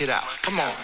it out. Come on.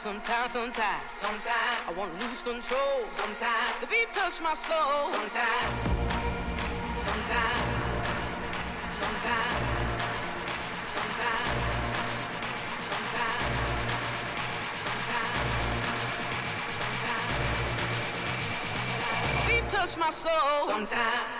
Sometimes, sometimes, sometimes, I wanna lose control. Sometimes the beat touch my soul. Sometimes, sometimes, sometimes, sometimes, sometimes, sometimes, sometimes. Beat touch my soul. Sometimes.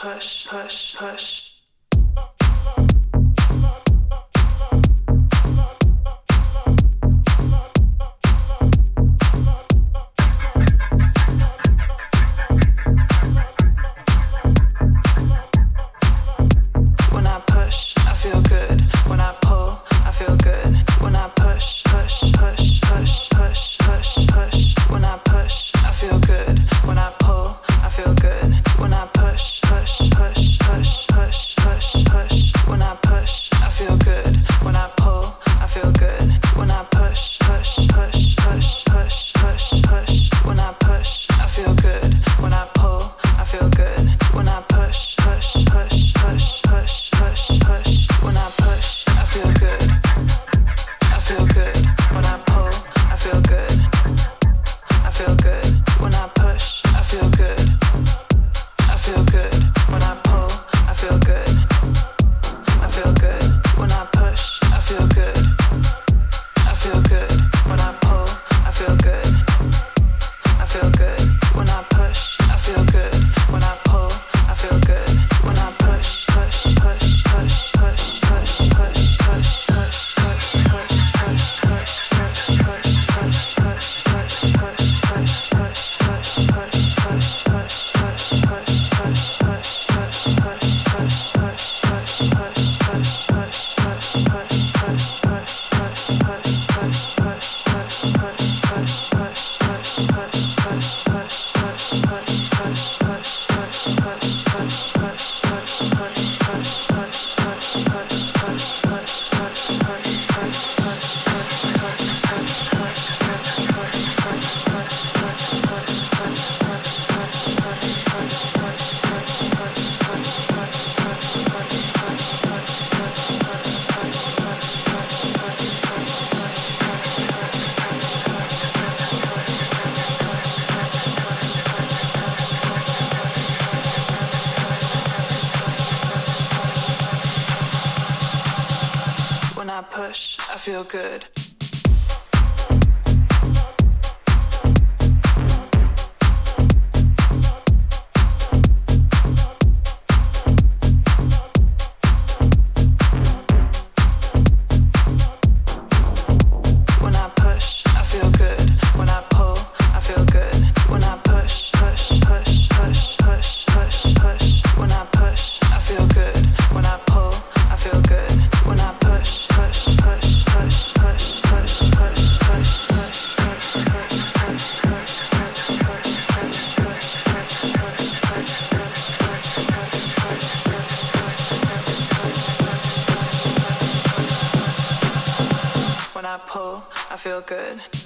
Push, push, push. good.